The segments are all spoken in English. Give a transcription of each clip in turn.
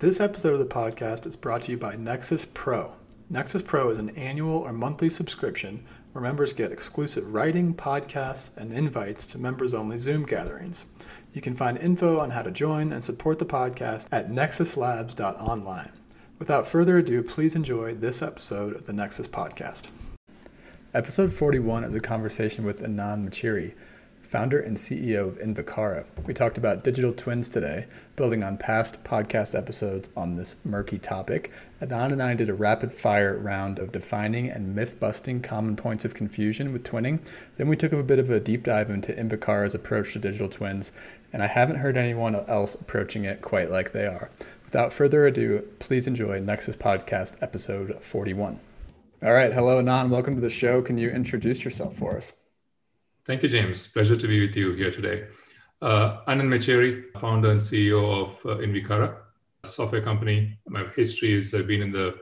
This episode of the podcast is brought to you by Nexus Pro. Nexus Pro is an annual or monthly subscription where members get exclusive writing, podcasts, and invites to members only Zoom gatherings. You can find info on how to join and support the podcast at nexuslabs.online. Without further ado, please enjoy this episode of the Nexus Podcast. Episode 41 is a conversation with Anand Mecheri, founder and CEO of Invicara. We talked about digital twins today, building on past podcast episodes on this murky topic. Anand and I did a rapid fire round of defining and myth busting common points of confusion with twinning. Then we took a bit of a deep dive into Invicara's approach to digital twins, and I haven't heard anyone else approaching it quite like they are. Without further ado, please enjoy Nexus Podcast episode 41. All right, hello, Anand. Welcome to the show. Can you introduce yourself for us? Thank you, James. Pleasure to be with you here today. Uh, Anand Mecheri, founder and CEO of uh, Invicara, a software company. My history is I've been in the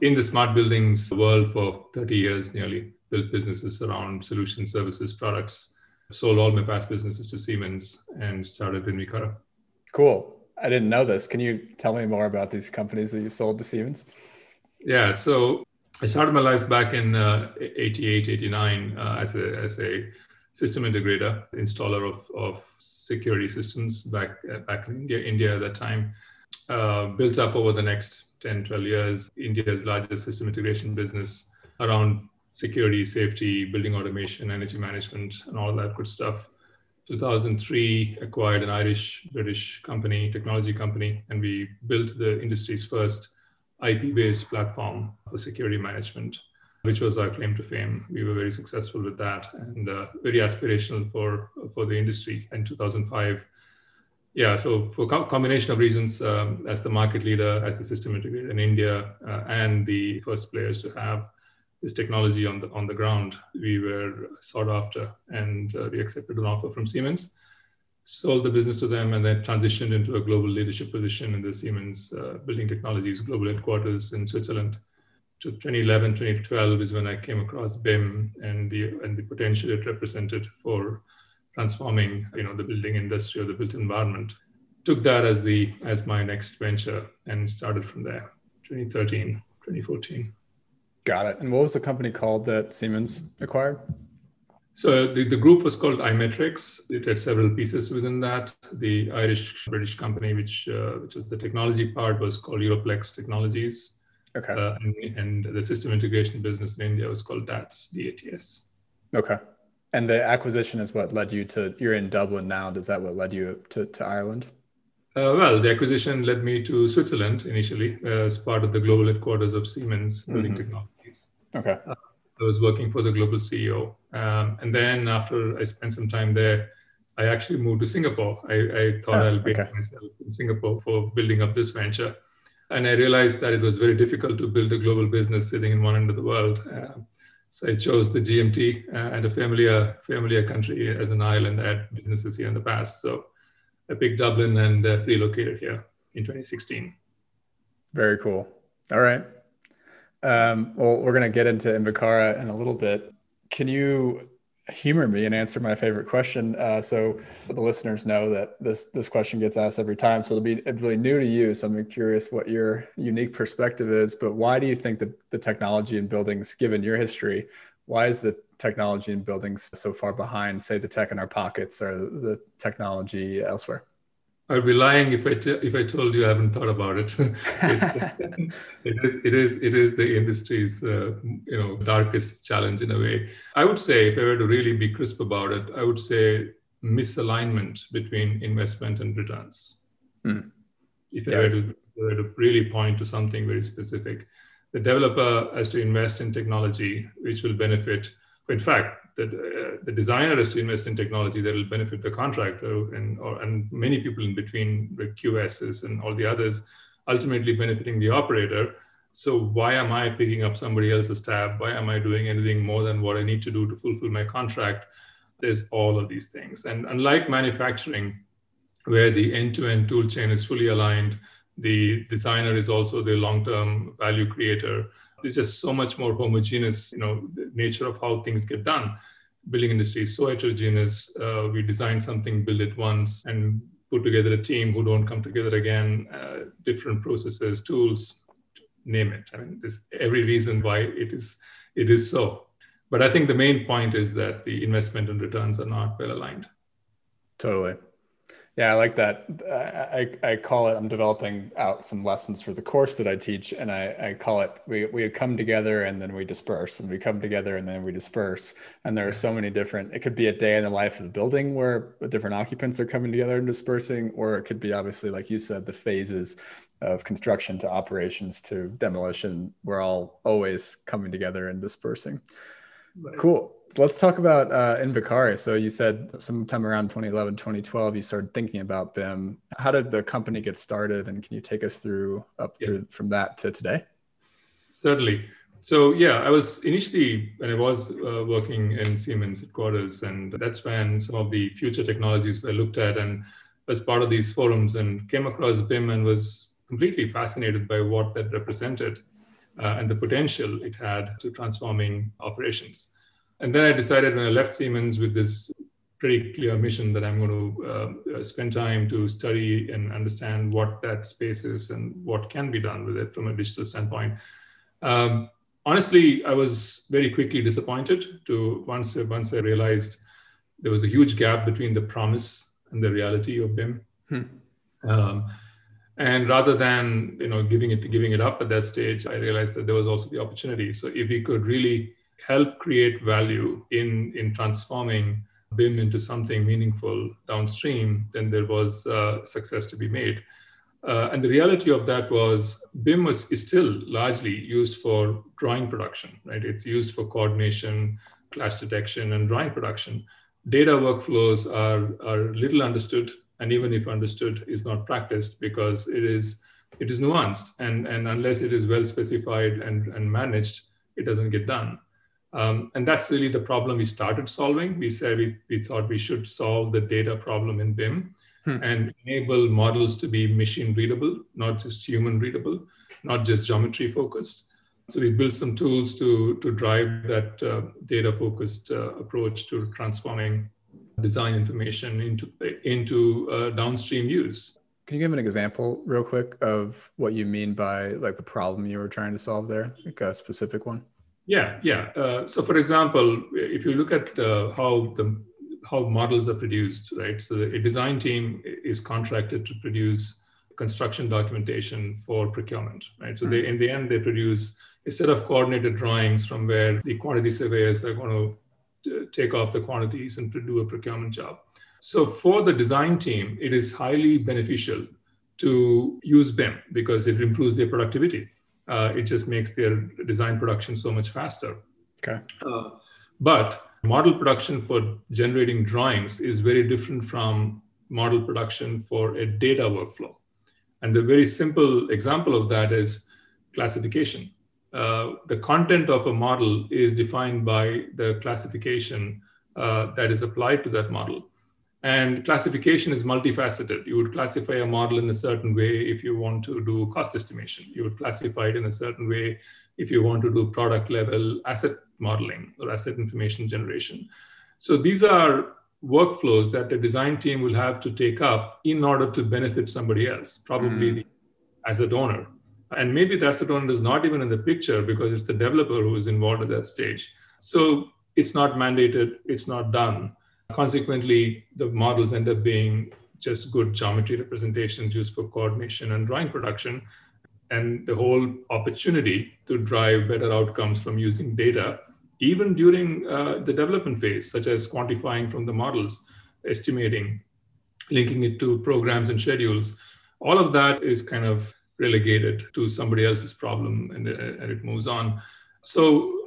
in the smart buildings world for 30 years nearly. Built businesses around solution services, products. Sold all my past businesses to Siemens and started Invicara. Cool. I didn't know this. Can you tell me more about these companies that you sold to Siemens? Yeah. So I started my life back in uh, 88, 89 uh, as, a, as a system integrator, installer of, of security systems back, uh, back in India, India at that time. Uh, built up over the next 10, 12 years, India's largest system integration business around security, safety, building automation, energy management, and all that good stuff. 2003 acquired an Irish British company, technology company, and we built the industry's first IP based platform for security management, which was our claim to fame. We were very successful with that and uh, very aspirational for, for the industry in 2005. Yeah, so for co- combination of reasons, um, as the market leader, as the system integrator in India, uh, and the first players to have this technology on the on the ground, we were sought after, and uh, we accepted an offer from Siemens sold the business to them and then transitioned into a global leadership position in the Siemens uh, Building Technologies global headquarters in Switzerland. To 2011, 2012 is when I came across BIM and the and the potential it represented for transforming, you know, the building industry or the built environment. Took that as the as my next venture and started from there. 2013, 2014. Got it. And what was the company called that Siemens acquired? So the, the group was called iMetrics. It had several pieces within that. The Irish British company, which uh, which was the technology part, was called Europlex Technologies. Okay. Uh, and, and, the system integration business in India was called DATS, DATS. Okay. And the acquisition is what led you to, you're in Dublin now. Does that what led you to, to Ireland? Uh, well, the acquisition led me to Switzerland initially uh, as part of the global headquarters of Siemens Building mm-hmm. Technologies. Okay. Uh, I was working for the global CEO. Um, and then after I spent some time there, I actually moved to Singapore. I, I thought oh, I'll base okay. myself in Singapore for building up this venture. And I realized that it was very difficult to build a global business sitting in one end of the world. Uh, so I chose the GMT uh, and a familiar, familiar country as an island. I had businesses here in the past. So I picked Dublin and uh, relocated here in 2016. Very cool. All right. Um, well, we're going to get into Invicara in a little bit. Can you humor me and answer my favorite question? Uh, so the listeners know that this this question gets asked every time, so it'll be really new to you. So I'm curious what your unique perspective is. But why do you think that the technology in buildings, given your history, why is the technology in buildings so far behind, say, the tech in our pockets or the technology elsewhere? I'd be lying if I t- if I told you I haven't thought about it. it is it is it is the industry's uh, you know darkest challenge in a way. I would say if I were to really be crisp about it, I would say misalignment between investment and returns. Hmm. If yeah. I were to, were to really point to something very specific, the developer has to invest in technology which will benefit. In fact, uh, the designer has to invest in technology that will benefit the contractor and or, and many people in between the QSs and all the others ultimately benefiting the operator. So why am I picking up somebody else's tab? Why am I doing anything more than what I need to do to fulfill my contract? There's all of these things. And unlike manufacturing, where the end-to-end tool chain is fully aligned, the designer is also the long-term value creator. There's just so much more homogeneous, you know, nature of how things get done. Building industry is so heterogeneous. Uh, we design something, build it once, and put together a team who don't come together again. Uh, different processes, tools, name it. I mean, there's every reason why it is it is so. But I think the main point is that the investment and returns are not well aligned. Totally. Yeah, I like that. I, I call it, I'm developing out some lessons for the course that I teach. And I, I call it, we, we come together and then we disperse and we come together and then we disperse. And there are so many different, it could be a day in the life of the building where different occupants are coming together and dispersing, or it could be obviously, like you said, the phases of construction to operations to demolition. We're all always coming together and dispersing. Right. Cool. Let's talk about uh, Invicara. So you said sometime around 2011, 2012, you started thinking about BIM. How did the company get started, and can you take us through up yeah. through from that to today? Certainly. So yeah, I was initially when I was uh, working in Siemens headquarters, and that's when some of the future technologies were looked at, and as part of these forums, and came across BIM and was completely fascinated by what that represented uh, and the potential it had to transforming operations. And then I decided when I left Siemens with this pretty clear mission that I'm going to uh, spend time to study and understand what that space is and what can be done with it from a digital standpoint. Um, honestly, I was very quickly disappointed to once once I realized there was a huge gap between the promise and the reality of BIM. Hmm. Um, and rather than you know giving it giving it up at that stage i realized that there was also the opportunity so if we could really help create value in in transforming bim into something meaningful downstream then there was uh, success to be made. Uh, and the reality of that was bim was, is still largely used for drawing production right? It's used for coordination clash detection and drawing production. Data workflows are, are little understood and even if understood is not practiced because it is it is nuanced. And and unless it is well specified and and managed it doesn't get done um, and that's really the problem we started solving we said we, we thought we should solve the data problem in bim hmm. and enable models to be machine readable not just human readable not just geometry focused so we built some tools to to drive that uh, data focused uh, approach to transforming design information into into uh, downstream use. Can you give an example, real quick, of what you mean by like the problem you were trying to solve there, like a specific one? Yeah, yeah. Uh, so, for example, if you look at uh, how the how models are produced, right? So, a design team is contracted to produce construction documentation for procurement, right? So, mm-hmm. they in the end they produce a set of coordinated drawings from where the quantity surveyors are going to take off the quantities and to do a procurement job. So for the design team, it is highly beneficial to use BIM because it improves their productivity. Uh, it just makes their design production so much faster. Okay. Uh, but model production for generating drawings is very different from model production for a data workflow. And the very simple example of that is classification. Uh, the content of a model is defined by the classification uh, that is applied to that model. And classification is multifaceted. You would classify a model in a certain way if you want to do cost estimation. You would classify it in a certain way if you want to do product level asset modeling or asset information generation. So these are workflows that the design team will have to take up in order to benefit somebody else, probably mm. the asset owner and maybe the asset owner is not even in the picture because it's the developer who is involved at that stage. So it's not mandated, it's not done. Consequently, the models end up being just good geometry representations used for coordination and drawing production. And the whole opportunity to drive better outcomes from using data, even during uh, the development phase, such as quantifying from the models, estimating, linking it to programs and schedules, all of that is kind of relegated to somebody else's problem and, uh, and it moves on. So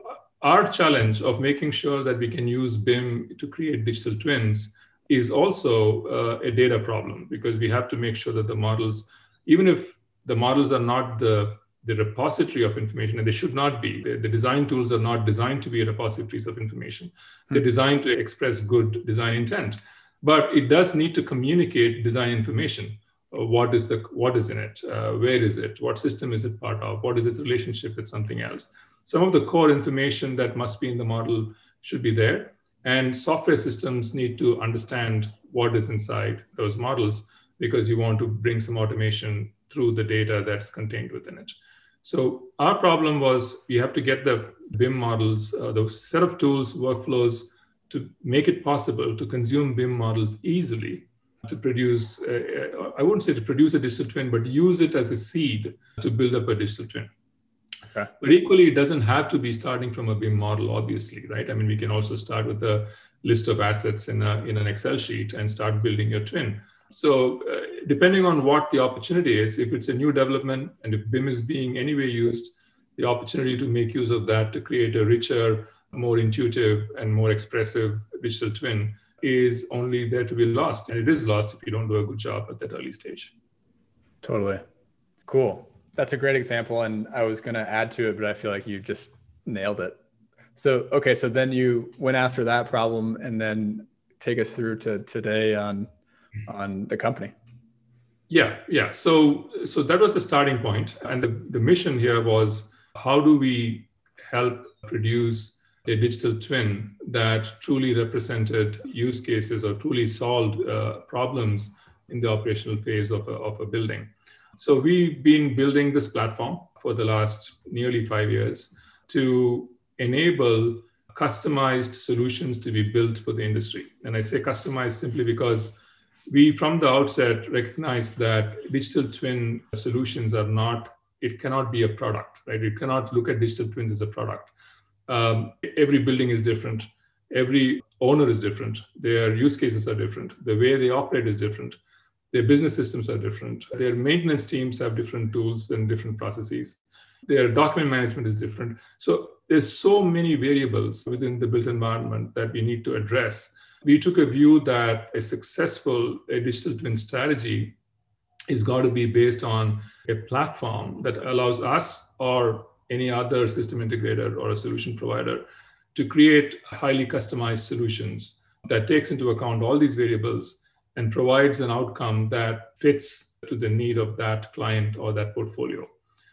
our challenge of making sure that we can use BIM to create digital twins is also uh, a data problem because we have to make sure that the models, even if the models are not the the repository of information, and they should not be. The, the, design tools are not designed to be repositories of information. Mm-hmm. They're designed to express good design intent, but it does need to communicate design information. Uh, what is the what is in it? Uh, where is it? What system is it part of? What is its relationship with something else? Some of the core information that must be in the model should be there, and software systems need to understand what is inside those models because you want to bring some automation through the data that's contained within it. So our problem was we have to get the BIM models, uh, those set of tools, workflows to make it possible to consume BIM models easily to produce, uh, I wouldn't say to produce a digital twin, but use it as a seed to build up a digital twin. Okay. But equally, it doesn't have to be starting from a BIM model, obviously, right? I mean, we can also start with a list of assets in, a, in an Excel sheet and start building your twin. So, uh, depending on what the opportunity is, if it's a new development and if BIM is being anyway used, the opportunity to make use of that to create a richer, more intuitive, and more expressive digital twin is only there to be lost. And it is lost if you don't do a good job at that early stage. Totally. Cool. That's a great example. And I was going to add to it, but I feel like you just nailed it. So, okay. So then you went after that problem and then take us through to today on on the company yeah yeah so so that was the starting point and the, the mission here was how do we help produce a digital twin that truly represented use cases or truly solved uh, problems in the operational phase of a, of a building. So we've been building this platform for the last nearly five years to enable customized solutions to be built for the industry. And i say customized simply because we from the outset recognize that digital twin solutions are not it cannot be a product right? You cannot look at digital twins as a product um, every building is different. Every owner is different. Their use cases are different. The way they operate is different. Their business systems are different. Their maintenance teams have different tools and different processes. Their document management is different. So there's so many variables within the built environment that we need to address. We took a view that a successful a digital twin strategy is got to be based on a platform that allows us or any other system integrator or a solution provider to create highly customized solutions that takes into account all these variables and provides an outcome that fits to the need of that client or that portfolio.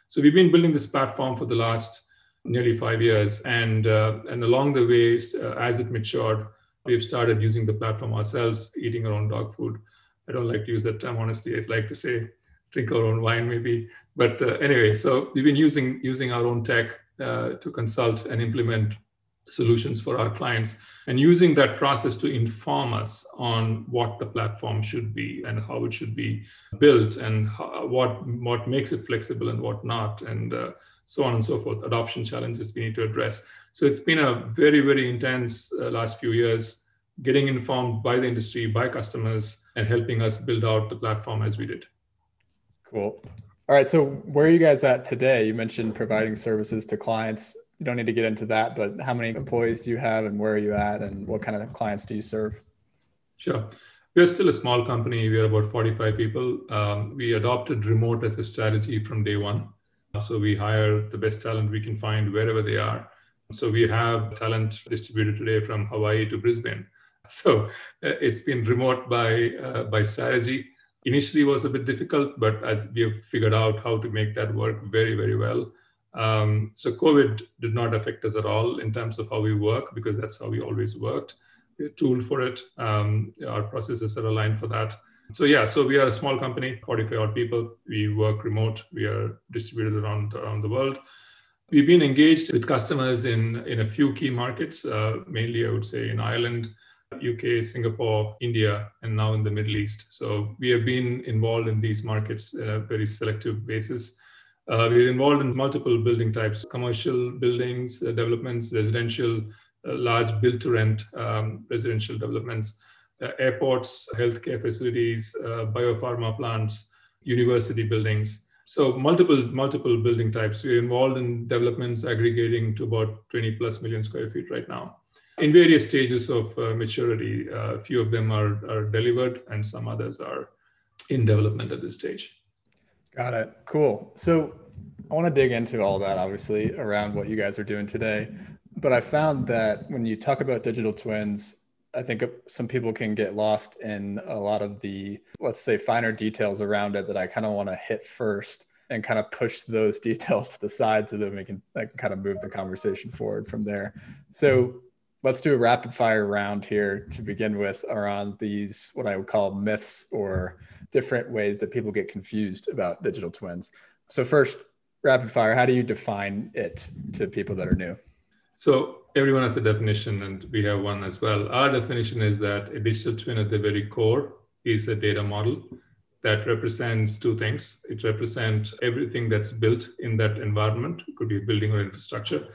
So we've been building this platform for the last nearly five years, and uh, and along the way, uh, as it matured, we've started using the platform ourselves, eating our own dog food. I don't like to use that term honestly. I'd like to say drink our own wine maybe. But uh, anyway, so we've been using using our own tech uh, to consult and implement solutions for our clients and using that process to inform us on what the platform should be and how it should be built and how, what what makes it flexible and what not and uh, so on and so forth adoption challenges we need to address so it's been a very, very intense uh, last few years, getting informed by the industry, by customers, and helping us build out the platform as we did. Cool. All right. So where are you guys at today? You mentioned providing services to clients. You don't need to get into that, but how many employees do you have and where are you at and what kind of clients do you serve? Sure. We're still a small company. We're about 45 people. Um, we adopted remote as a strategy from day one. So we hire the best talent we can find wherever they are so we have talent distributed today from Hawaii to Brisbane. So uh, it's been remote by uh, by strategy. Initially was a bit difficult, but I, we have figured out how to make that work very very well. Um, so COVID did not affect us at all in terms of how we work because that's how we always worked. A tool for it. Um, our processes are aligned for that. So yeah, so we are a small company, 45 odd people. We work remote. We are distributed around around the world. We've been engaged with customers in, in a few key markets, uh, mainly I would say in Ireland, UK, Singapore, India, and now in the Middle East. So we have been involved in these markets in a very selective basis. Uh, we're involved in multiple building types, commercial buildings, uh, developments, residential, uh, large build to rent um, residential developments, uh, airports, healthcare facilities, uh, biopharma plants, university buildings. So multiple multiple building types. We're involved in developments aggregating to about 20 plus million square feet right now, in various stages of uh, maturity. Uh, a few of them are are delivered, and some others are in development at this stage. Got it. Cool. So I want to dig into all that, obviously, around what you guys are doing today. But I found that when you talk about digital twins, I think some people can get lost in a lot of the, let's say, finer details around it that I kind of want to hit first and kind of push those details to the side so that we can, can kind of move the conversation forward from there. So let's do a rapid fire round here to begin with around these, what I would call myths or different ways that people get confused about digital twins. So, first, rapid fire, how do you define it to people that are new? So, everyone has a definition, and we have one as well. Our definition is that a digital twin at the very core is a data model that represents two things. It represents everything that's built in that environment, it could be a building or infrastructure.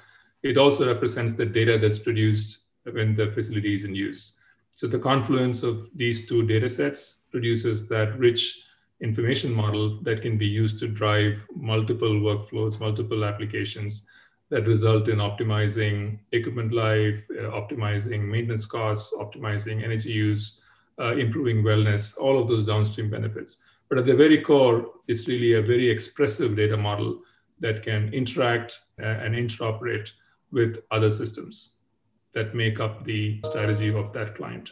It also represents the data that's produced when the facility is in use. So the confluence of these two data sets produces that rich information model that can be used to drive multiple workflows, multiple applications that result in optimizing equipment life, uh, optimizing maintenance costs, optimizing energy use, uh, improving wellness, all of those downstream benefits. But at the very core, it's really a very expressive data model that can interact uh, and interoperate with other systems that make up the strategy of that client.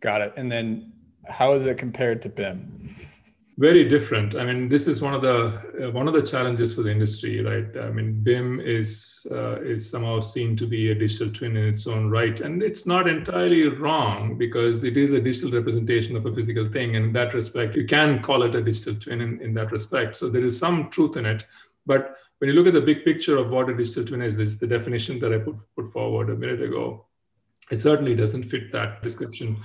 Got it. And then how is it compared to BIM? very different i mean this is one of the uh, one of the challenges for the industry right i mean bim is uh, is somehow seen to be a digital twin in its own right and it's not entirely wrong because it is a digital representation of a physical thing and in that respect you can call it a digital twin in, in that respect so there is some truth in it but when you look at the big picture of what a digital twin is this is the definition that i put put forward a minute ago it certainly doesn't fit that description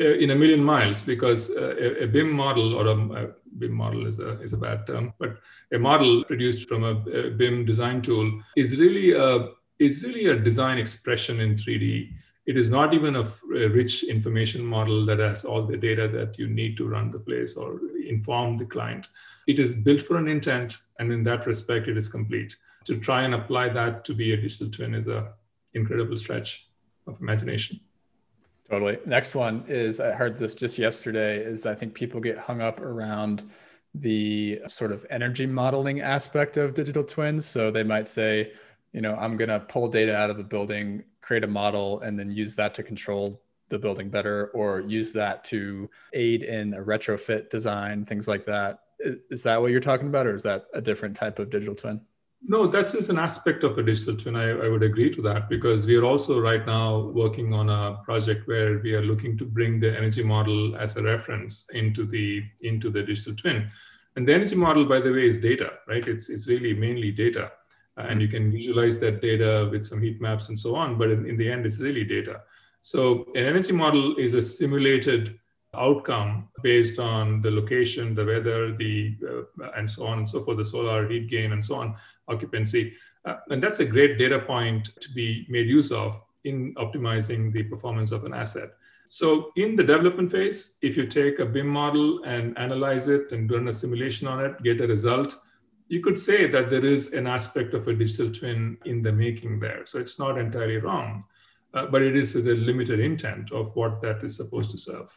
uh, in a million miles because uh, a, a, BIM model or a, a, BIM model is a, is a bad term, but a model produced from a, a BIM design tool is really a, is really a design expression in 3D. It is not even a, a rich information model that has all the data that you need to run the place or inform the client. It is built for an intent, and in that respect, it is complete. To try and apply that to be a digital twin is a incredible stretch of imagination. Totally. Next one is I heard this just yesterday is I think people get hung up around the sort of energy modeling aspect of digital twins. So they might say, you know, I'm going to pull data out of a building, create a model, and then use that to control the building better or use that to aid in a retrofit design, things like that. Is that what you're talking about, or is that a different type of digital twin? No, that's just an aspect of a digital twin. I, I would agree to that because we are also right now working on a project where we are looking to bring the energy model as a reference into the into the digital twin. And the energy model, by the way, is data, right? It's it's really mainly data, and mm-hmm. you can visualize that data with some heat maps and so on. But in, in the end, it's really data. So an energy model is a simulated outcome based on the location, the weather, the uh, and so on and so forth, the solar heat gain and so on, occupancy, uh, and that's a great data point to be made use of in optimizing the performance of an asset. So in the development phase, if you take a BIM model and analyze it and run a simulation on it, get a result, you could say that there is an aspect of a digital twin in the making there. So it's not entirely wrong, uh, but it is the limited intent of what that is supposed to serve.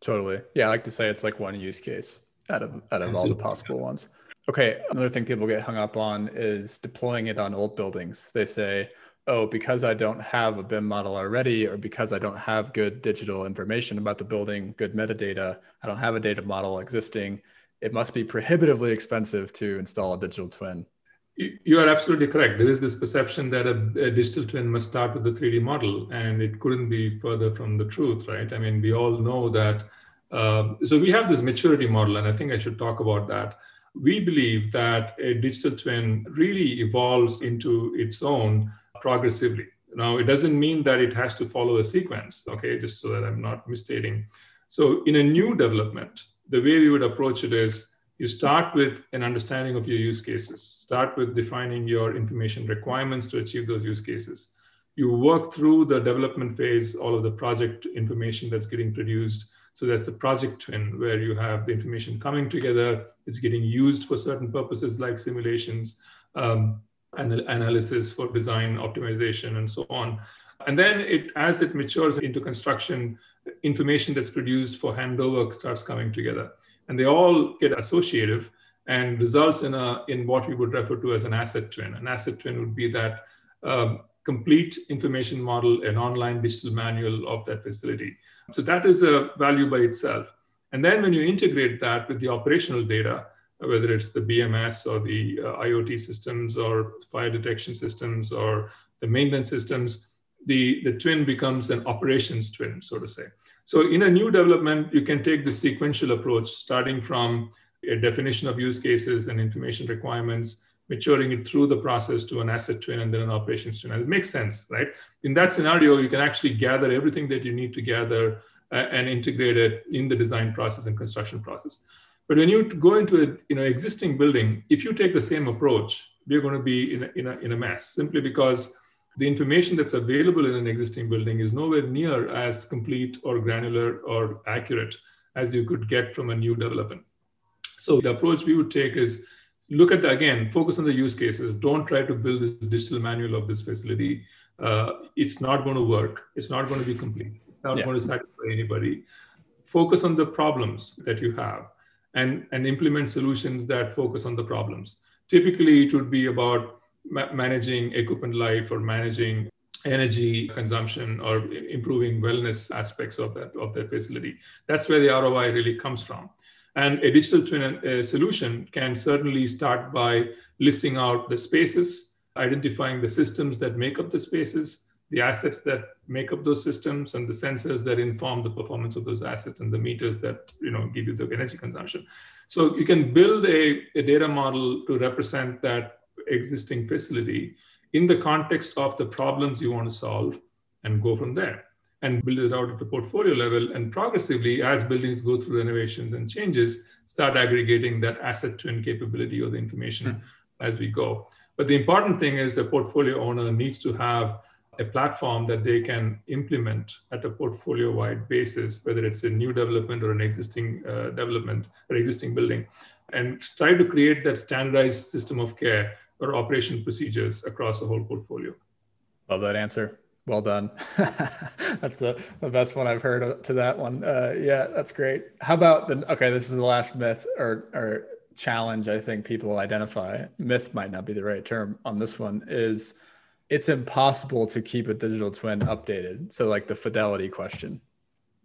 Totally. Yeah, I like to say it's like one use case out of out of all the possible ones. Okay, another thing people get hung up on is deploying it on old buildings. They say, "Oh, because I don't have a BIM model already or because I don't have good digital information about the building, good metadata, I don't have a data model existing, it must be prohibitively expensive to install a digital twin." You are absolutely correct. There is this perception that a, a, digital twin must start with the 3D model, and it couldn't be further from the truth, right? I mean, we all know that. Uh, so we have this maturity model, and I think I should talk about that. We believe that a digital twin really evolves into its own progressively. Now, it doesn't mean that it has to follow a sequence, okay, just so that I'm not misstating. So, in a new development, the way we would approach it is you start with an understanding of your use cases. Start with defining your information requirements to achieve those use cases. You work through the development phase all of the project information that's getting produced. So that's the project twin where you have the information coming together. It's getting used for certain purposes like simulations um, and analysis for design optimization and so on. And then it as it matures into construction information that's produced for handover starts coming together and they all get associative and results in a in what we would refer to as an asset twin. An asset twin would be that um, complete information model, an online digital manual of that facility. So that is a value by itself. And then when you integrate that with the operational data, whether it's the BMS or the uh, IoT systems or fire detection systems or the maintenance systems, the, the twin becomes an operations twin, so to say. So in a new development, you can take the sequential approach, starting from a definition of use cases and information requirements, maturing it through the process to an asset twin and then an operations twin. And it makes sense, right? In that scenario, you can actually gather everything that you need to gather uh, and integrate it in the design process and construction process. But when you go into a you know, existing building, if you take the same approach, you're going to be in a, in a, in a mess simply because the information that's available in an existing building is nowhere near as complete or granular or accurate as you could get from a new development. So the approach we would take is look at the, again, focus on the use cases. Don't try to build this digital manual of this facility. Uh, it's not going to work. It's not going to be complete. It's not yeah. going to satisfy anybody. Focus on the problems that you have and, and implement solutions that focus on the problems. Typically, it would be about ma- managing equipment life or managing energy consumption or improving wellness aspects of that of that facility. That's where the ROI really comes from. And a digital twin uh, solution can certainly start by listing out the spaces, identifying the systems that make up the spaces, the assets that make up those systems, and the sensors that inform the performance of those assets, and the meters that you know give you the energy consumption. So you can build a, a data model to represent that existing facility in the context of the problems you want to solve and go from there and build it out at the portfolio level and progressively as buildings go through renovations and changes start aggregating that asset twin capability or the information mm. as we go but the important thing is a portfolio owner needs to have a platform that they can implement at a portfolio wide basis whether it's a new development or an existing uh, development or existing building and try to create that standardized system of care or operation procedures across the whole portfolio love that answer well done. that's the, the best one I've heard to that one. Uh, yeah, that's great. How about the, okay, this is the last myth or, or challenge I think people identify. Myth might not be the right term on this one is it's impossible to keep a digital twin updated. So like the fidelity question.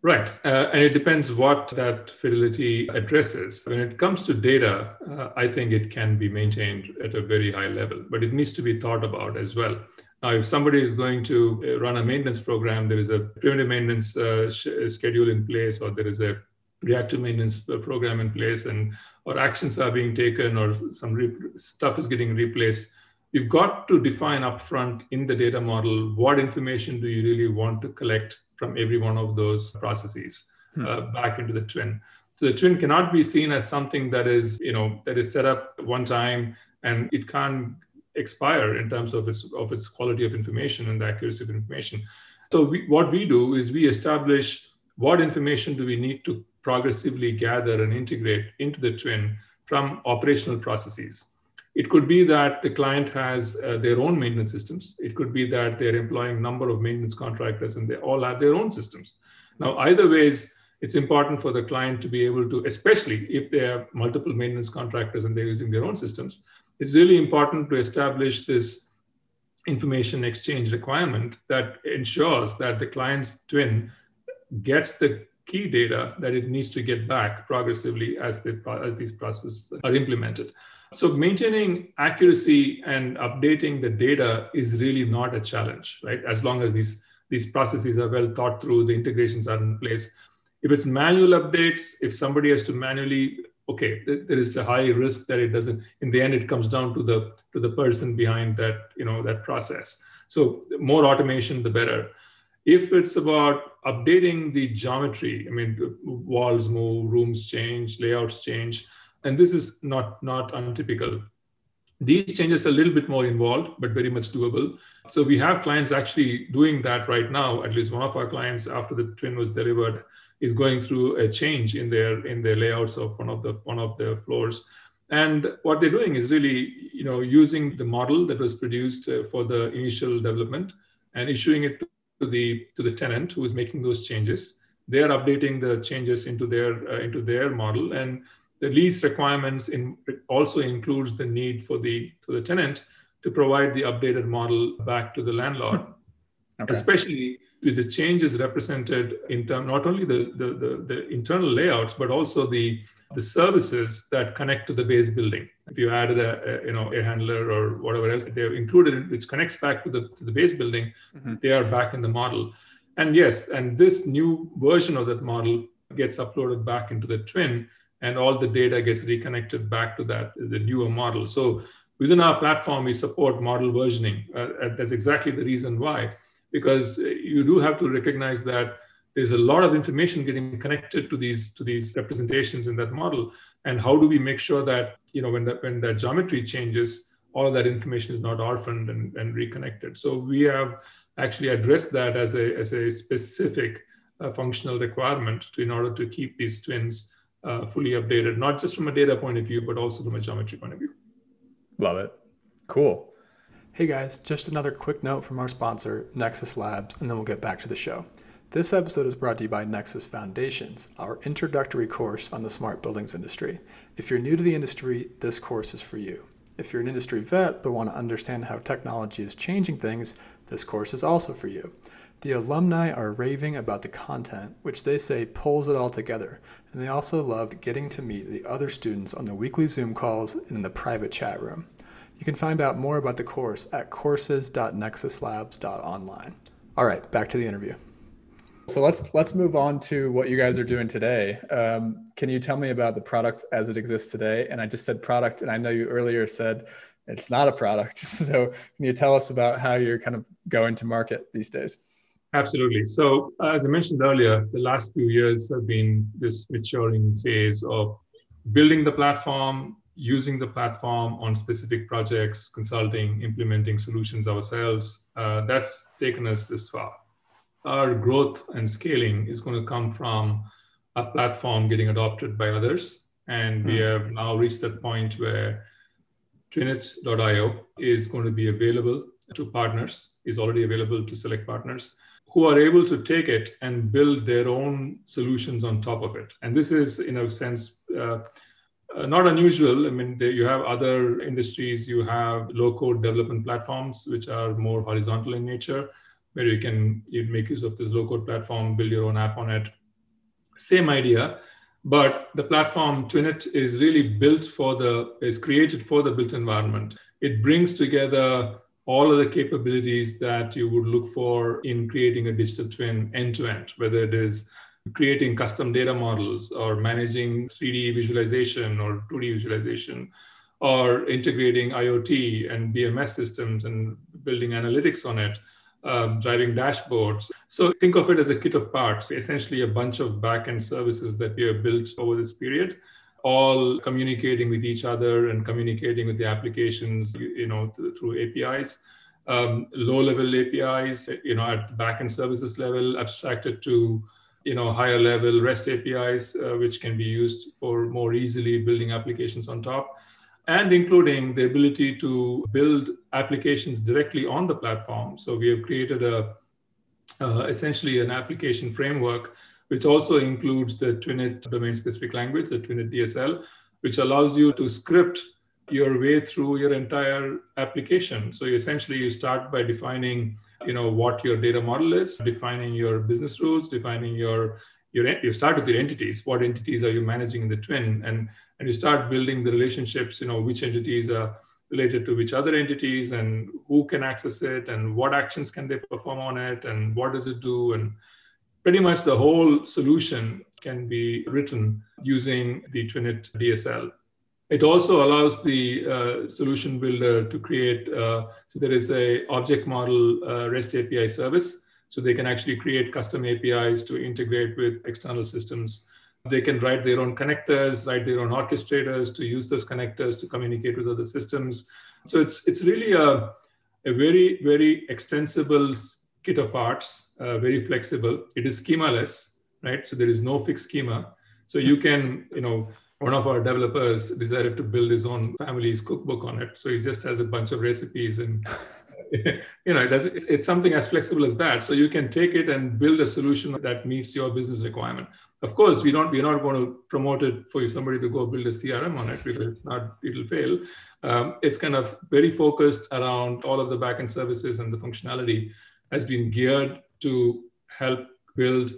Right. Uh, and it depends what that fidelity addresses. When it comes to data, uh, I think it can be maintained at a very high level, but it needs to be thought about as well. Now, if somebody is going to uh, run a maintenance program, there is a preventive maintenance uh, sh- schedule in place, or there is a reactive maintenance uh, program in place, and or actions are being taken, or some re- stuff is getting replaced. You've got to define upfront in the data model what information do you really want to collect from every one of those processes hmm. uh, back into the twin. So the twin cannot be seen as something that is, you know, that is set up one time and it can't expire in terms of its of its quality of information and the accuracy of information. So we, what we do is we establish what information do we need to progressively gather and integrate into the twin from operational processes. It could be that the client has uh, their own maintenance systems. It could be that they're employing a number of maintenance contractors and they all have their own systems. Now, either ways, it's important for the client to be able to, especially if they have multiple maintenance contractors and they're using their own systems, it's really important to establish this information exchange requirement that ensures that the client's twin gets the key data that it needs to get back progressively as, the, as these processes are implemented. So maintaining accuracy and updating the data is really not a challenge, right? As long as these, these processes are well thought through, the integrations are in place. If it's manual updates, if somebody has to manually okay there is a high risk that it doesn't in the end it comes down to the to the person behind that you know that process so more automation the better if it's about updating the geometry i mean walls move rooms change layouts change and this is not not untypical. These changes are a little bit more involved but very much doable. So we have clients actually doing that right now. At least one of our clients after the twin was delivered is going through a change in their in their layouts of one of the one of the floors. And what they're doing is really you know using the model that was produced uh, for the initial development and issuing it to the to the tenant who is making those changes. They are updating the changes into their uh, into their model. And the lease requirements in also includes the need for the for the tenant to provide the updated model back to the landlord, okay. especially with the changes represented in term not only the, the, the, the, internal layouts but also the the services that connect to the base building. If you added a, a you know a handler or whatever else they're included, which connects back to the to the base building, mm-hmm. they are back in the model. And yes, and this new version of that model gets uploaded back into the twin, and all the data gets reconnected back to that the newer model. So within our platform, we support model versioning. Uh, that's exactly the reason why, because you do have to recognize that there's a lot of information getting connected to these to these representations in that model and how do we make sure that you know when that when that geometry changes all of that information is not orphaned and, and reconnected so we have actually addressed that as a as a specific uh, functional requirement to in order to keep these twins uh, fully updated not just from a data point of view but also from a geometry point of view love it cool hey guys just another quick note from our sponsor nexus labs and then we'll get back to the show this episode is brought to you by Nexus Foundations, our introductory course on the smart buildings industry. If you're new to the industry, this course is for you. If you're an industry vet but want to understand how technology is changing things, this course is also for you. The alumni are raving about the content, which they say pulls it all together, and they also loved getting to meet the other students on the weekly Zoom calls and in the private chat room. You can find out more about the course at courses.nexuslabs.online. All right, back to the interview. So let's let's move on to what you guys are doing today. Um, can you tell me about the product as it exists today? And I just said product, and I know you earlier said it's not a product. So can you tell us about how you're kind of going to market these days? Absolutely. So uh, as I mentioned earlier, the last few years have been this maturing phase of building the platform, using the platform on specific projects, consulting, implementing solutions ourselves. Uh, that's taken us this far our growth and scaling is going to come from a platform getting adopted by others. And we hmm. have now reached that point where Twinit.io is going to be available to partners, is already available to select partners who are able to take it and build their own solutions on top of it. And this is, in a sense, uh, uh, not unusual. I mean, you have other industries, you have low code development platforms, which are more horizontal in nature where you can you make use of this low code platform, build your own app on it. Same idea, but the platform Twinit is really built for the is created for the built environment. It brings together all of the capabilities that you would look for in creating a digital twin end to end, whether it is creating custom data models or managing 3D visualization or 2D visualization or integrating IoT and BMS systems and building analytics on it um, driving dashboards. So think of it as a kit of parts, essentially a bunch of backend services that we have built over this period, all communicating with each other and communicating with the applications, you know, through APIs. Um, low level APIs, you know, at the backend services level, abstracted to, you know, higher level REST APIs, uh, which can be used for more easily building applications on top and including the ability to build applications directly on the platform. So we have created a uh, essentially an application framework, which also includes the Twinit domain-specific language, the Twinit DSL, which allows you to script your way through your entire application. So essentially, you start by defining, you know, what your data model is, defining your business rules, defining your your, you start with your entities. What entities are you managing in the twin? And, and you start building the relationships, you know, which entities are related to which other entities and who can access it and what actions can they perform on it and what does it do? And pretty much the whole solution can be written using the Twinit DSL. It also allows the uh, solution builder to create, uh, so there is a object model uh, REST API service so they can actually create custom APIs to integrate with external systems. They can write their own connectors, write their own orchestrators to use those connectors to communicate with other systems. So it's it's really a, a very, very extensible kit of parts, uh, very flexible. It is schemaless, right? So there is no fixed schema. So you can, you know, one of our developers decided to build his own family's cookbook on it. So he just has a bunch of recipes and you know, it does, it's, it's something as flexible as that. So you can take it and build a solution that meets your business requirement. Of course, we don't, we're not going to promote it for somebody to go build a CRM on it because it's not, it'll fail. Um, it's kind of very focused around all of the backend services and the functionality has been geared to help build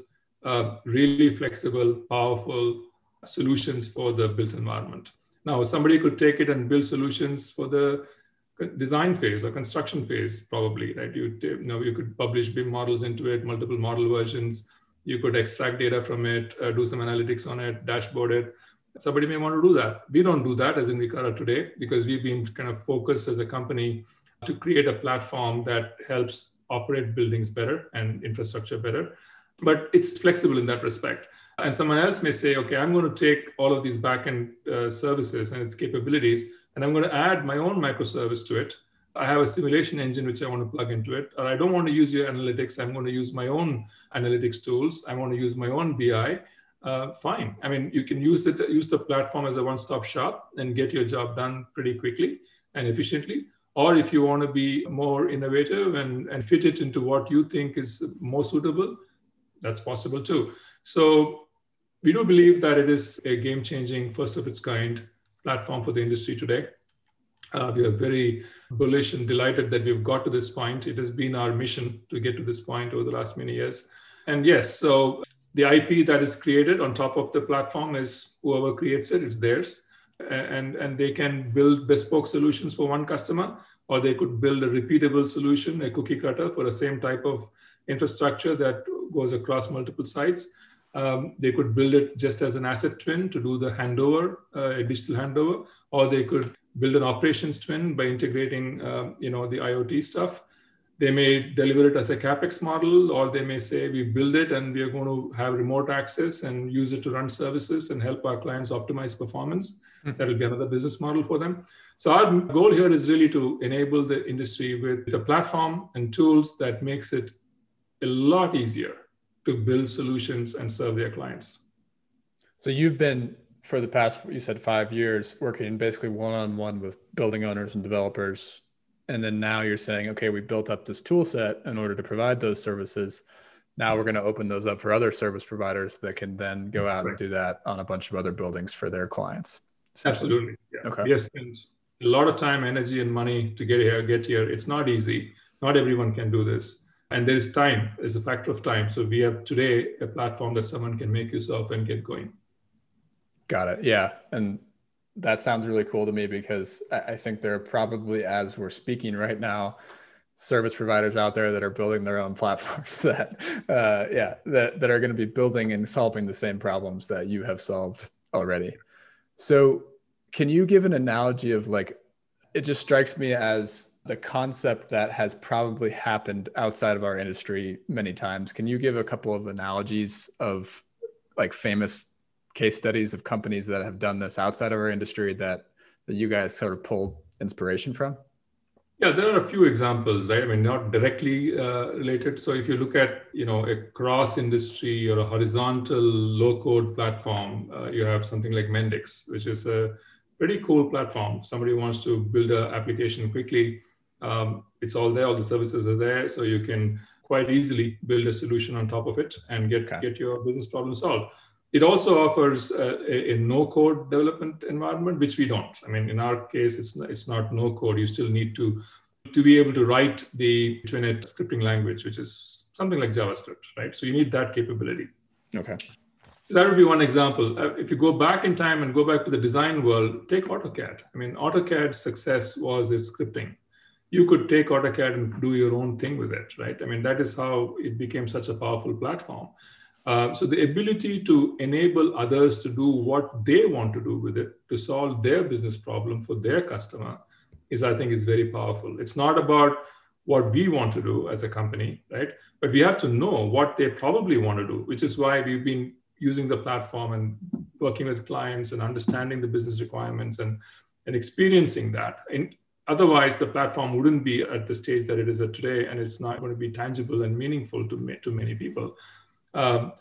uh, really flexible, powerful solutions for the built environment. Now, somebody could take it and build solutions for the design phase or construction phase, probably, right? You, you know, you could publish BIM models into it, multiple model versions. You could extract data from it, uh, do some analytics on it, dashboard it. Somebody may want to do that. We don't do that as Invicara today because we've been kind of focused as a company to create a platform that helps operate buildings better and infrastructure better. But it's flexible in that respect. And someone else may say, okay, I'm going to take all of these backend uh, services and its capabilities, and I'm going to add my own microservice to it. I have a simulation engine which I want to plug into it, or I don't want to use your analytics. I'm going to use my own analytics tools. I want to use my own BI. Uh, fine. I mean, you can use the use the platform as a one-stop shop and get your job done pretty quickly and efficiently. Or if you want to be more innovative and, and fit it into what you think is more suitable, that's possible too. So we do believe that it is a game changing, first of its kind platform for the industry today. Uh, we are very bullish and delighted that we've got to this point. It has been our mission to get to this point over the last many years. And yes, so the IP that is created on top of the platform is whoever creates it, it's theirs. And, and they can build bespoke solutions for one customer, or they could build a repeatable solution, a cookie cutter for the same type of infrastructure that goes across multiple sites um, they could build it just as an asset twin to do the handover, uh, a digital handover, or they could build an operations twin by integrating, um, you know, the IoT stuff. They may deliver it as a capex model, or they may say we build it and we are going to have remote access and use it to run services and help our clients optimize performance. Mm-hmm. That'll be another business model for them. So our goal here is really to enable the industry with a platform and tools that makes it a lot easier to build solutions and serve their clients. So you've been for the past you said 5 years working basically one on one with building owners and developers and then now you're saying okay we built up this tool set in order to provide those services now we're going to open those up for other service providers that can then go out right. and do that on a bunch of other buildings for their clients absolutely yeah. okay yes a lot of time energy and money to get here get here. It's not easy. Not everyone can do this. And there is time. Is a factor of time. So we have today a platform that someone can make use of and get going. Got it. Yeah. And that sounds really cool to me because i think there are probably as we're speaking right now service providers out there that are building their own platforms that uh, yeah that, that are going to be building and solving the same problems that you have solved already. So can you give an analogy of like it just strikes me as the concept that has probably happened outside of our industry many times. Can you give a couple of analogies of like famous case studies of companies that have done this outside of our industry that that you guys sort of pulled inspiration from? Yeah, there are a few examples, right? I mean, not directly uh, related. So if you look at, you know, a cross industry or a horizontal low code platform, uh, you have something like Mendix, which is a pretty cool platform. Somebody wants to build an application quickly. Um, it's all there. All the services are there, so you can quite easily build a solution on top of it and get okay. get your business problem solved. It also offers a, a, no-code development environment, which we don't. I mean, in our case, it's it's not no-code. You still need to to be able to write the TwinIt scripting language, which is something like JavaScript, right? So you need that capability. Okay that would be one example. Uh, if you go back in time and go back to the design world, take AutoCAD. I mean, AutoCAD's success was its scripting. You could take AutoCAD and do your own thing with it, right? I mean, that is how it became such a powerful platform. Uh, so the ability to enable others to do what they want to do with it to solve their business problem for their customer is, I think, is very powerful. It's not about what we want to do as a company, right? But we have to know what they probably want to do, which is why we've been using the platform and working with clients and understanding the business requirements and, and experiencing that. And otherwise, the platform wouldn't be at the stage that it is at today, and it's not going to be tangible and meaningful to, to many people. Um,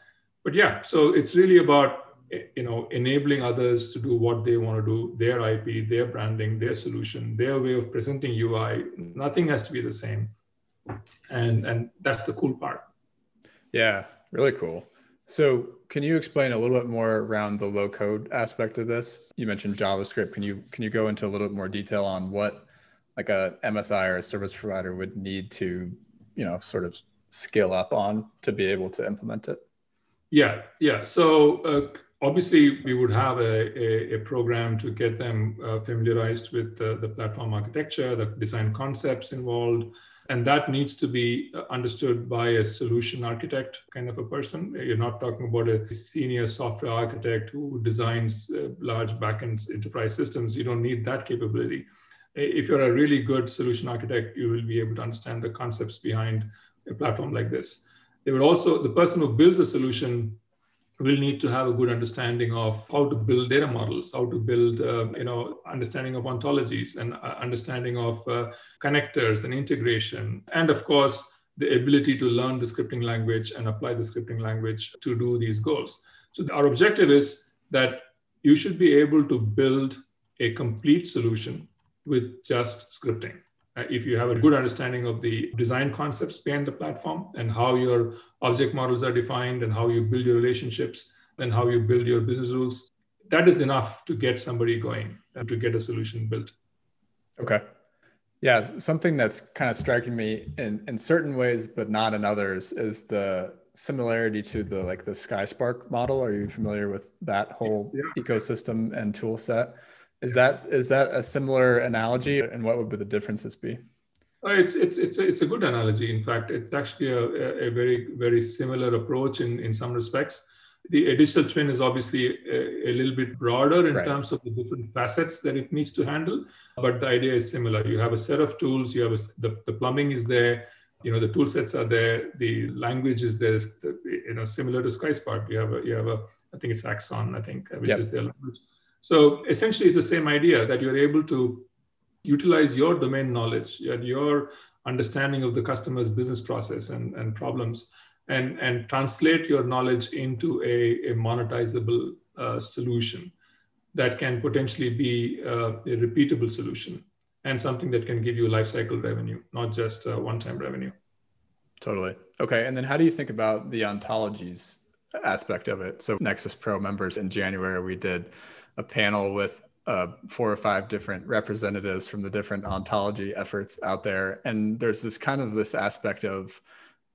but yeah, so it's really about you know enabling others to do what they want to do their ip their branding their solution their way of presenting ui nothing has to be the same and and that's the cool part yeah really cool so can you explain a little bit more around the low code aspect of this? You mentioned javascript. Can you can you go into a little bit more detail on what like a msi or a service provider would need to you know sort of scale up on to be able to implement it? Yeah yeah. So uh, obviously we would have a, a, a program to get them uh, familiarized with uh, the platform architecture the design concepts involved and that needs to be uh, understood by a solution architect kind of a person. You're not talking about a senior software architect who designs uh, large backend enterprise systems. You don't need that capability. If you're a really good solution architect you will be able to understand the concepts behind a platform like this. They would also the person who builds the solution will need to have a good understanding of how to build data models, how to build, uh, you know, understanding of ontologies and uh, understanding of uh, connectors and integration. And of course, the ability to learn the scripting language and apply the scripting language to do these goals. So our objective is that you should be able to build a complete solution with just scripting. Uh, if you have a good understanding of the design concepts behind the platform and how your object models are defined and how you build your relationships and how you build your business rules, that is enough to get somebody going and to get a solution built. Okay. Yeah, something that's kind of striking me in, in certain ways, but not in others, is the similarity to the like the SkySpark model. Are you familiar with that whole yeah. ecosystem and tool set? Is that is that a similar analogy, and what would be the differences be? Uh, it's it's it's a, it's a good analogy. In fact, it's actually a, a very very similar approach in in some respects. The digital twin is obviously a, a little bit broader in right. terms of the different facets that it needs to handle, but the idea is similar. You have a set of tools. You have a, the the plumbing is there. You know the tool sets are there. The language is there. You know similar to SkySpark. You have a you have a I think it's Axon. I think which yep. is their language so essentially, it's the same idea that you're able to utilize your domain knowledge and your understanding of the customer's business process and, and problems and, and translate your knowledge into a, a monetizable uh, solution that can potentially be uh, a repeatable solution and something that can give you lifecycle revenue, not just uh, one-time revenue. Totally. Okay. And then how do you think about the ontologies aspect of it? So Nexus Pro members in January, we did a panel with uh, four or five different representatives from the different ontology efforts out there. And there's this kind of this aspect of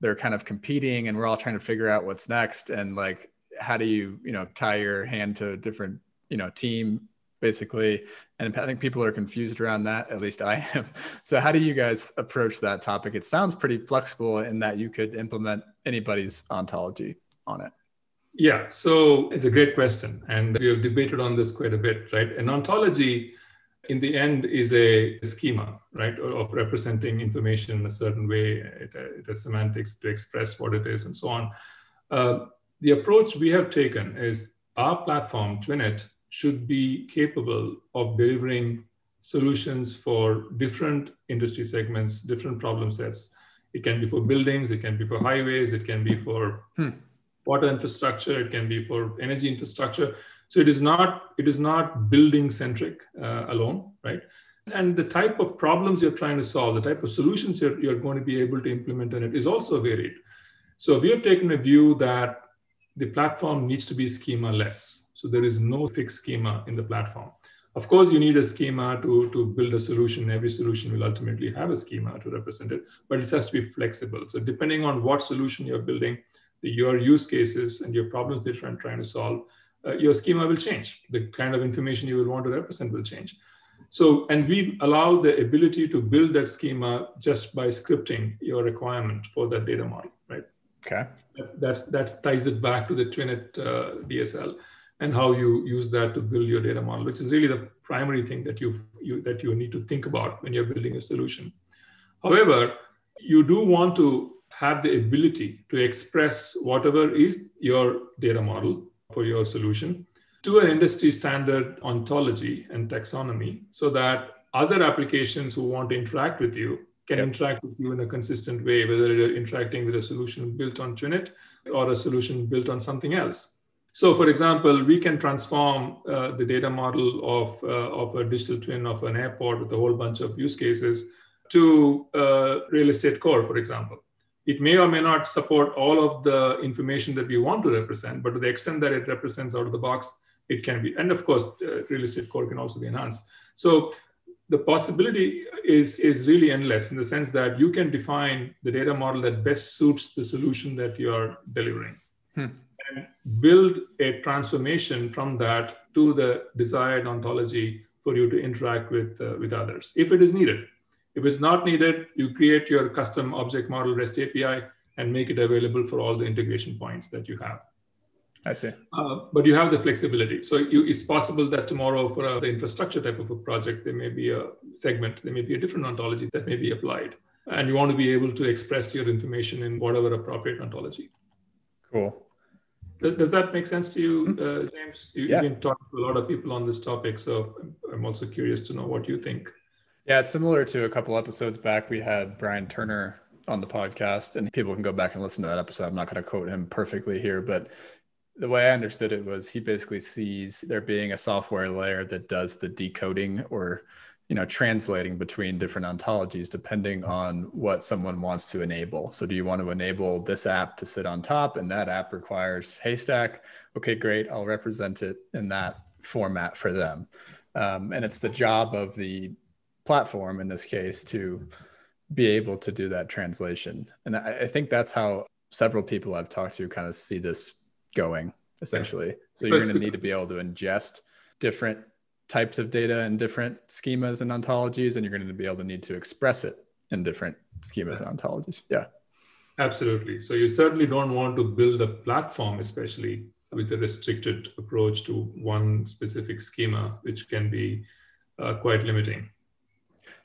they're kind of competing and we're all trying to figure out what's next. And like, how do you, you know, tie your hand to a different, you know, team basically? And I think people are confused around that. At least I am. So how do you guys approach that topic? It sounds pretty flexible in that you could implement anybody's ontology on it. Yeah, so it's a great question. And we have debated on this quite a bit, right? An ontology, in the end, is a schema, right, of representing information in a certain way. It, has semantics to express what it is and so on. Uh, the approach we have taken is our platform, Twinit, should be capable of delivering solutions for different industry segments, different problem sets. It can be for buildings, it can be for highways, it can be for hmm water infrastructure, it can be for energy infrastructure. So it is not it is not building centric uh, alone, right? And the type of problems you're trying to solve, the type of solutions you're, you're going to be able to implement in it is also varied. So we have taken a view that the platform needs to be schema less. So there is no fixed schema in the platform. Of course, you need a schema to, to build a solution. Every solution will ultimately have a schema to represent it, but it has to be flexible. So depending on what solution you're building, your use cases and your problems that you're trying to solve, uh, your schema will change. The kind of information you will want to represent will change. So, and we allow the ability to build that schema just by scripting your requirement for that data model, right? Okay. That's, that's, that ties it back to the Twinit uh, DSL and how you use that to build your data model, which is really the primary thing that you, you that you need to think about when you're building a solution. However, you do want to have the ability to express whatever is your data model for your solution to an industry standard ontology and taxonomy so that other applications who want to interact with you can yep. interact with you in a consistent way, whether you're interacting with a solution built on Twinit or a solution built on something else. So, for example, we can transform uh, the data model of, uh, of a digital twin of an airport with a whole bunch of use cases to uh, RealEstateCore, for example. It may or may not support all of the information that we want to represent, but to the extent that it represents out of the box, it can be. And of course, uh, RealEstateCore can also be enhanced. So the possibility is, is really endless in the sense that you can define the data model that best suits the solution that you're delivering. Hmm. And build a transformation from that to the desired ontology for you to interact with, uh, with others if it is needed. If it's not needed, you create your custom object model REST API and make it available for all the integration points that you have. I see. Uh, but you have the flexibility. So you, it's possible that tomorrow for a, the infrastructure type of a project, there may be a segment, there may be a different ontology that may be applied. And you want to be able to express your information in whatever appropriate ontology. Cool. Does, does that make sense to you, mm-hmm. uh, James? You, yeah. You've been talking to a lot of people on this topic, so I'm also curious to know what you think. Yeah, it's similar to a couple episodes back. We had Brian Turner on the podcast, and people can go back and listen to that episode. I'm not going to quote him perfectly here, but the way I understood it was he basically sees there being a software layer that does the decoding or you know translating between different ontologies depending on what someone wants to enable so do you want to enable this app to sit on top and that app requires haystack okay great i'll represent it in that format for them um, and it's the job of the platform in this case to be able to do that translation and i, I think that's how several people i've talked to kind of see this going essentially. Yeah. So you're going to need to be able to ingest different types of data and different schemas and ontologies, and you're going to be able to need to express it in different schemas yeah. and ontologies. Yeah. Absolutely. So you certainly don't want to build a platform, especially with a restricted approach to one specific schema, which can be uh, quite limiting.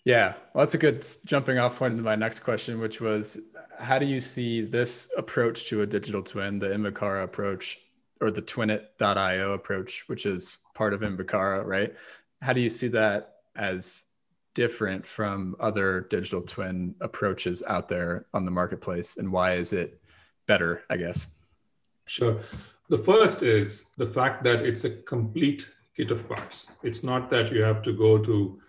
Yeah, well, that's a good jumping off point into my next question, which was how do you see this approach to a digital twin, the Invicara approach or the twinit.io approach, which is part of Invicara, right? How do you see that as different from other digital twin approaches out there on the marketplace? And why is it better, I guess? Sure. The first is the fact that it's a complete kit of parts. It's not that you have to go to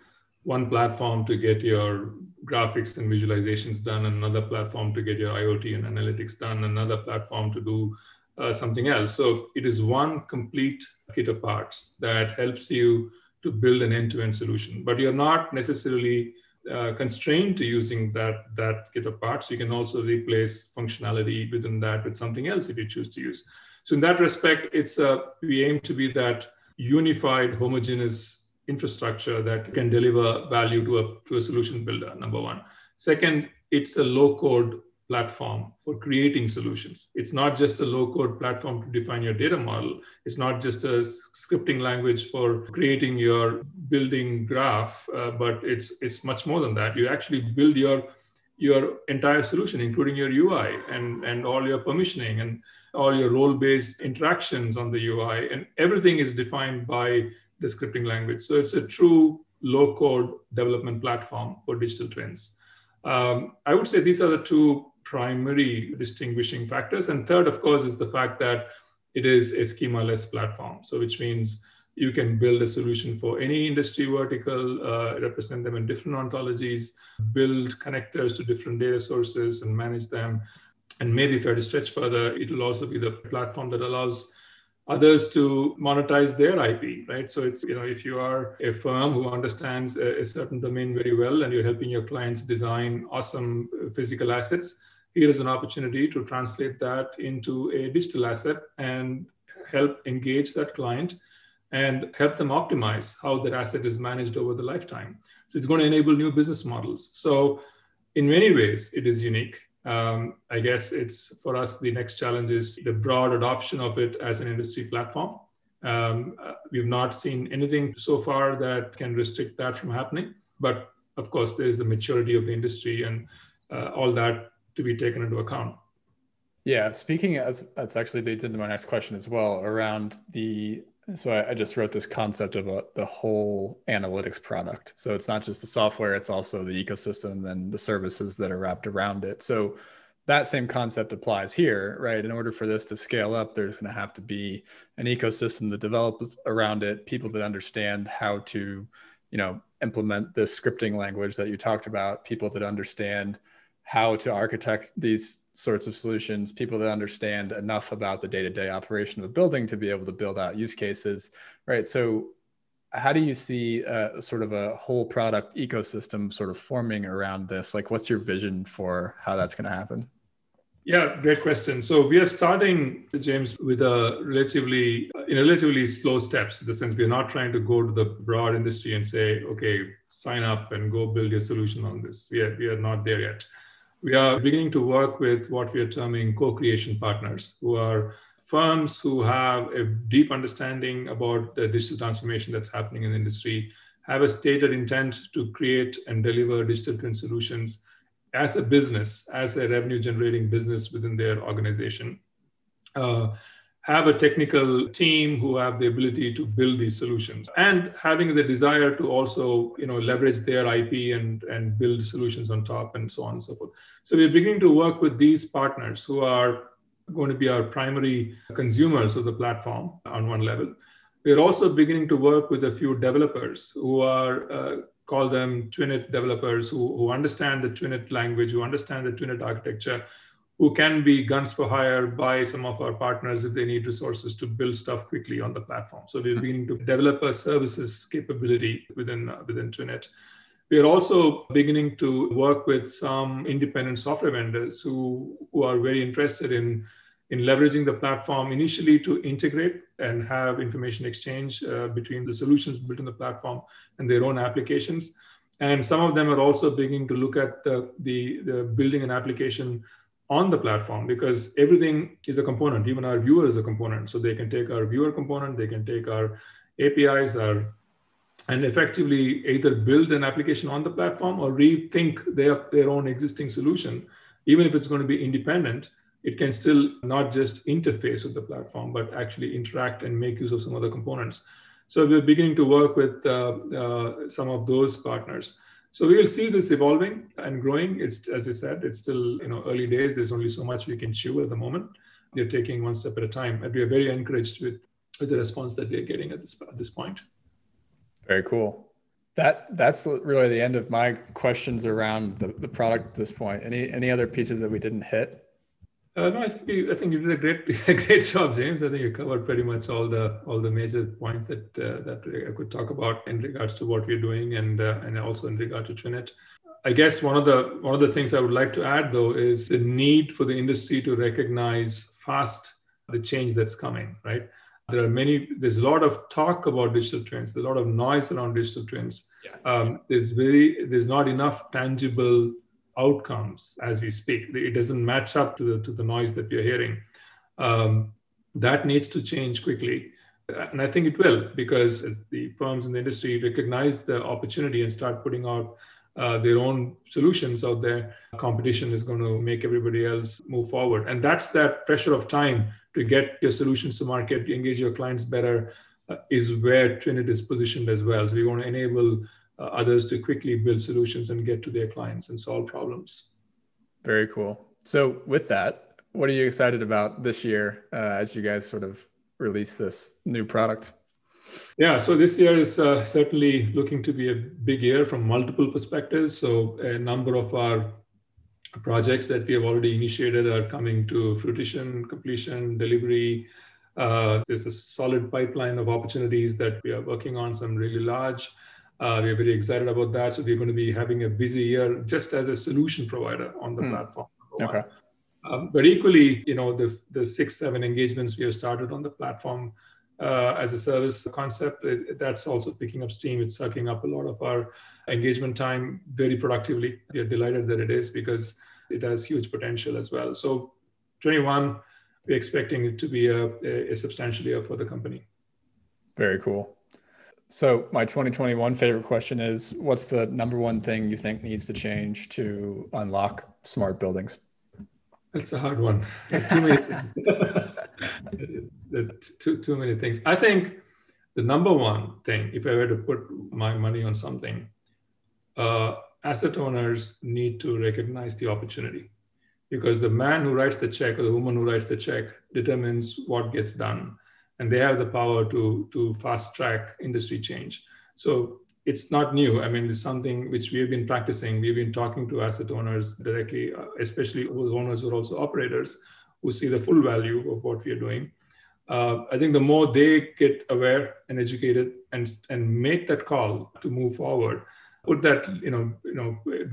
one platform to get your graphics and visualizations done, another platform to get your IoT and analytics done, another platform to do uh, something else. So it is one complete kit of parts that helps you to build an end-to-end solution. But you're not necessarily uh, constrained to using that that kit of parts. You can also replace functionality within that with something else if you choose to use. So in that respect, it's uh, we aim to be that unified, homogeneous infrastructure that can deliver value to a, to a solution builder, number one. Second, it's a low code platform for creating solutions. It's not just a low code platform to define your data model. It's not just a scripting language for creating your building graph, uh, but it's, it's much more than that. You actually build your your entire solution, including your UI and, and all your permissioning and all your role based interactions on the UI. And everything is defined by the scripting language. So it's a true low code development platform for digital twins. Um, I would say these are the two primary distinguishing factors. And third, of course, is the fact that it is a schema-less platform. So which means you can build a solution for any industry vertical, uh, represent them in different ontologies, build connectors to different data sources and manage them. And maybe if I had to stretch further, it will also be the platform that allows others to monetize their IP, right? So it's, you know, if you are a firm who understands a, a, certain domain very well and you're helping your clients design awesome uh, physical assets, here is an opportunity to translate that into a digital asset and help engage that client and help them optimize how that asset is managed over the lifetime. So it's going to enable new business models. So in many ways, it is unique. Um, I guess it's for us, the next challenge is the broad adoption of it as an industry platform. Um, uh, we've not seen anything so far that can restrict that from happening. But of course, there's the maturity of the industry and uh, all that to be taken into account. Yeah, speaking as that's actually leads into my next question as well around the so I, I, just wrote this concept of a, the whole analytics product. So it's not just the software; it's also the ecosystem and the services that are wrapped around it. So that same concept applies here, right? In order for this to scale up, there's going to have to be an ecosystem that develops around it, people that understand how to, you know, implement this scripting language that you talked about, people that understand how to architect these sorts of solutions, people that understand enough about the day-to-day operation of a building to be able to build out use cases, right? So how do you see uh, sort of a whole product ecosystem sort of forming around this? Like, what's your vision for how that's going to happen? Yeah, great question. So we are starting, James, with a relatively in a relatively slow steps. In the sense, we are not trying to go to the broad industry and say, okay, sign up and go build your solution on this. We are we are not there yet. We are beginning to work with what we are terming co-creation partners, who are firms who have a deep understanding about the digital transformation that's happening in the industry, have a stated intent to create and deliver digital twin solutions as a business, as a revenue generating business within their organization. Uh, have a technical team who have the ability to build these solutions and having the desire to also you know leverage their ip and and build solutions on top and so on and so forth so we're beginning to work with these partners who are going to be our primary consumers of the platform on one level. We're also beginning to work with a few developers who are, uh, call them Twinit developers, who, who understand the Twinit language, who understand the Twinit architecture, who can be guns for hire by some of our partners if they need resources to build stuff quickly on the platform. So we're beginning to develop a services capability within, uh, within Twinit. We are also beginning to work with some independent software vendors who, who are very interested in in leveraging the platform initially to integrate and have information exchange uh, between the solutions built in the platform and their own applications. And some of them are also beginning to look at the, the, the building an application on the platform because everything is a component. Even our viewer is a component. So they can take our viewer component, they can take our APIs, our and effectively either build an application on the platform or rethink their, their own existing solution, even if it's going to be independent it can still not just interface with the platform, but actually interact and make use of some other components. So we're beginning to work with uh, uh, some of those partners. So we will see this evolving and growing. It's as I said, it's still you know early days. There's only so much we can chew at the moment. They're taking one step at a time, and we are very encouraged with, with the response that we are getting at this at this point. Very cool. That that's really the end of my questions around the, the product at this point. Any any other pieces that we didn't hit? Uh, no, I think you, I think you did a great a great job, James. I think you covered pretty much all the all the major points that uh, that I could talk about in regards to what we're doing and uh, and also in regard to Twinit. I guess one of the one of the things I would like to add though is the need for the industry to recognize fast the change that's coming. Right, there are many. There's a lot of talk about digital twins. There's a lot of noise around digital twins. Yeah. Um, there's very there's not enough tangible outcomes as we speak. It doesn't match up to the, to the noise that we are hearing. Um, that needs to change quickly. And I think it will because as the firms in the industry recognize the opportunity and start putting out uh, their own solutions out there, competition is going to make everybody else move forward. And that's that pressure of time to get your solutions to market, engage your clients better, uh, is where Twinit is positioned as well. So we want to enable uh, others to quickly build solutions and get to their clients and solve problems. Very cool. So, with that, what are you excited about this year uh, as you guys sort of release this new product? Yeah, so this year is uh, certainly looking to be a big year from multiple perspectives. So, a number of our projects that we have already initiated are coming to fruition, completion, delivery. Uh, there's a solid pipeline of opportunities that we are working on, some really large. Uh, we're very excited about that. So we're going to be having a busy year just as a solution provider on the mm. platform. Okay. Um, but equally, you know, the, the six, seven engagements we have started on the platform uh, as a service concept, it, that's also picking up steam. It's sucking up a lot of our engagement time very productively. We are delighted that it is because it has huge potential as well. So 21, we're expecting it to be a, a, a substantial year for the company. Very cool. So my 2021 favorite question is what's the number one thing you think needs to change to unlock smart buildings? That's a hard one. too many too, too many things. I think the number one thing, if I were to put my money on something, uh, asset owners need to recognize the opportunity. because the man who writes the check or the woman who writes the check determines what gets done and they have the power to to fast track industry change. So it's not new. I mean it's something which we've been practicing. We've been talking to asset owners directly uh, especially owners who are also operators who see the full value of what we are doing. Uh, I think the more they get aware and educated and and make that call to move forward, put that you know you know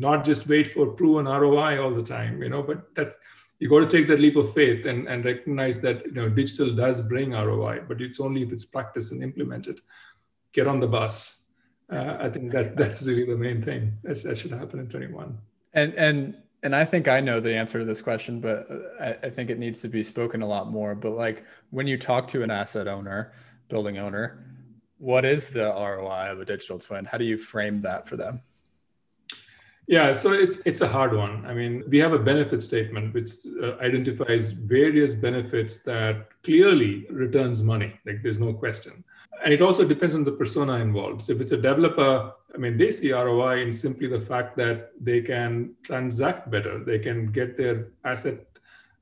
not just wait for proven ROI all the time, you know, but that you got to take that leap of faith and and recognize that you know digital does bring ROI, but it's only if it's practiced and implemented. Get on the bus. Uh, I think that that's really the main thing that, that should happen in 21. And and and I think I know the answer to this question, but uh, I, I, think it needs to be spoken a lot more. But like when you talk to an asset owner, building owner, what is the ROI of a digital twin? How do you frame that for them? Yeah, so it's it's a hard one. I mean, we have a benefit statement which uh, identifies various benefits that clearly returns money. Like there's no question, and it also depends on the persona involved. So if it's a developer, I mean, they see ROI in simply the fact that they can transact better, they can get their asset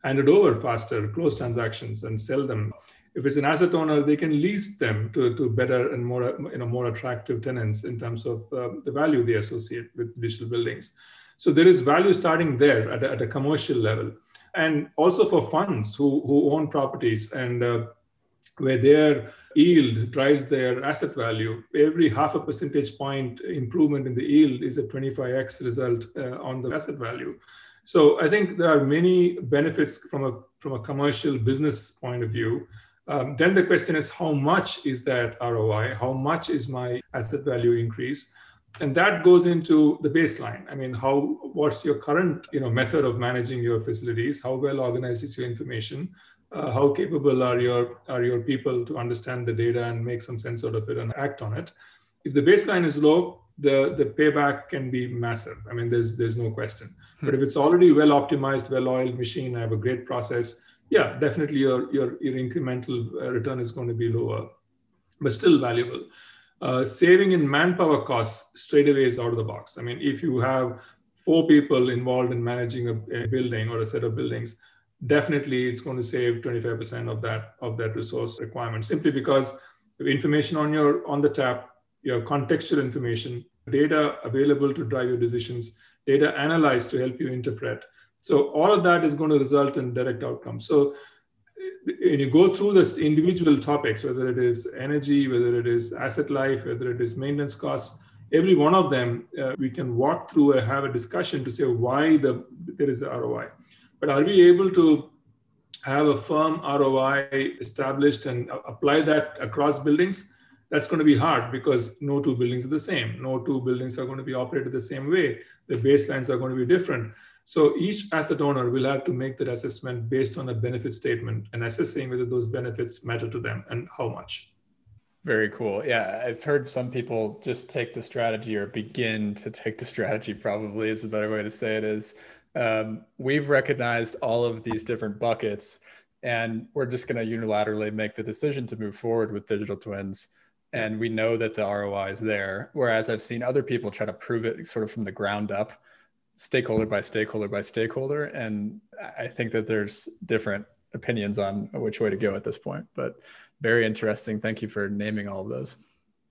handed over faster, close transactions, and sell them. If it's an asset owner, they can lease them to, to better and more you know more attractive tenants in terms of uh, the value they associate with digital buildings. So there is value starting there at a, at a commercial level, and also for funds who who own properties and uh, where their yield drives their asset value. Every half a percentage point improvement in the yield is a 25x result uh, on the asset value. So I think there are many benefits from a from a commercial business point of view. Um, then the question is how much is that ROI? How much is my asset value increase? And that goes into the baseline. I mean, how what's your current you know method of managing your facilities? How well organized is your information? uh, how capable are your are your people to understand the data and make some sense out of it and act on it if the baseline is low the the payback can be massive i mean there's there's no question hmm. but if it's already well optimized well oiled machine i have a great process yeah definitely your your, your incremental uh, return is going to be lower but still valuable. Uh, saving in manpower costs straight away is out of the box. I mean if you have four people involved in managing a, a building or a set of buildings definitely it's going to save 25% of that of that resource requirement simply because information on your on the tap your contextual information data available to drive your decisions data analyzed to help you interpret so all of that is going to result in direct outcomes so when you go through this individual topics whether it is energy whether it is asset life whether it is maintenance costs every one of them uh, we can walk through and have a discussion to say why the there is a roi but are we able to have a firm ROI established and apply that across buildings? That's going to be hard because no two buildings are the same. No two buildings are going to be operated the same way. The baselines are going to be different. So each asset owner will have to make that assessment based on a benefit statement and assessing whether those benefits matter to them and how much. Very cool. Yeah, I've heard some people just take the strategy or begin to take the strategy, probably is the better way to say it, is um, we've recognized all of these different buckets and we're just going to unilaterally make the decision to move forward with digital twins and we know that the roi is there whereas i've seen other people try to prove it sort of from the ground up stakeholder by stakeholder by stakeholder and i think that there's different opinions on which way to go at this point but very interesting thank you for naming all of those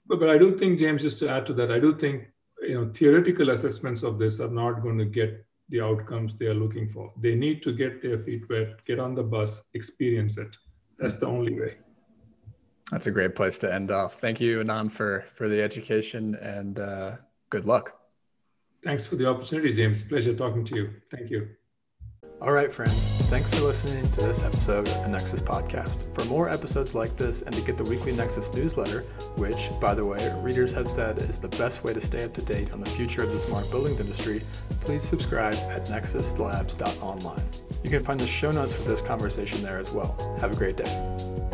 but, but i do think james just to add to that i do think you know theoretical assessments of this are not going to get the outcomes they are looking for. They need to get their feet wet, get on the bus, experience it. That's the only way. That's a great place to end off. Thank you, Anand, for for the education and uh, good luck. Thanks for the opportunity, James. Pleasure talking to you. Thank you. All right, friends, thanks for listening to this episode of the Nexus Podcast. For more episodes like this and to get the weekly Nexus newsletter, which, by the way, readers have said is the best way to stay up to date on the future of the smart buildings industry, please subscribe at nexuslabs.online. You can find the show notes for this conversation there as well. Have a great day.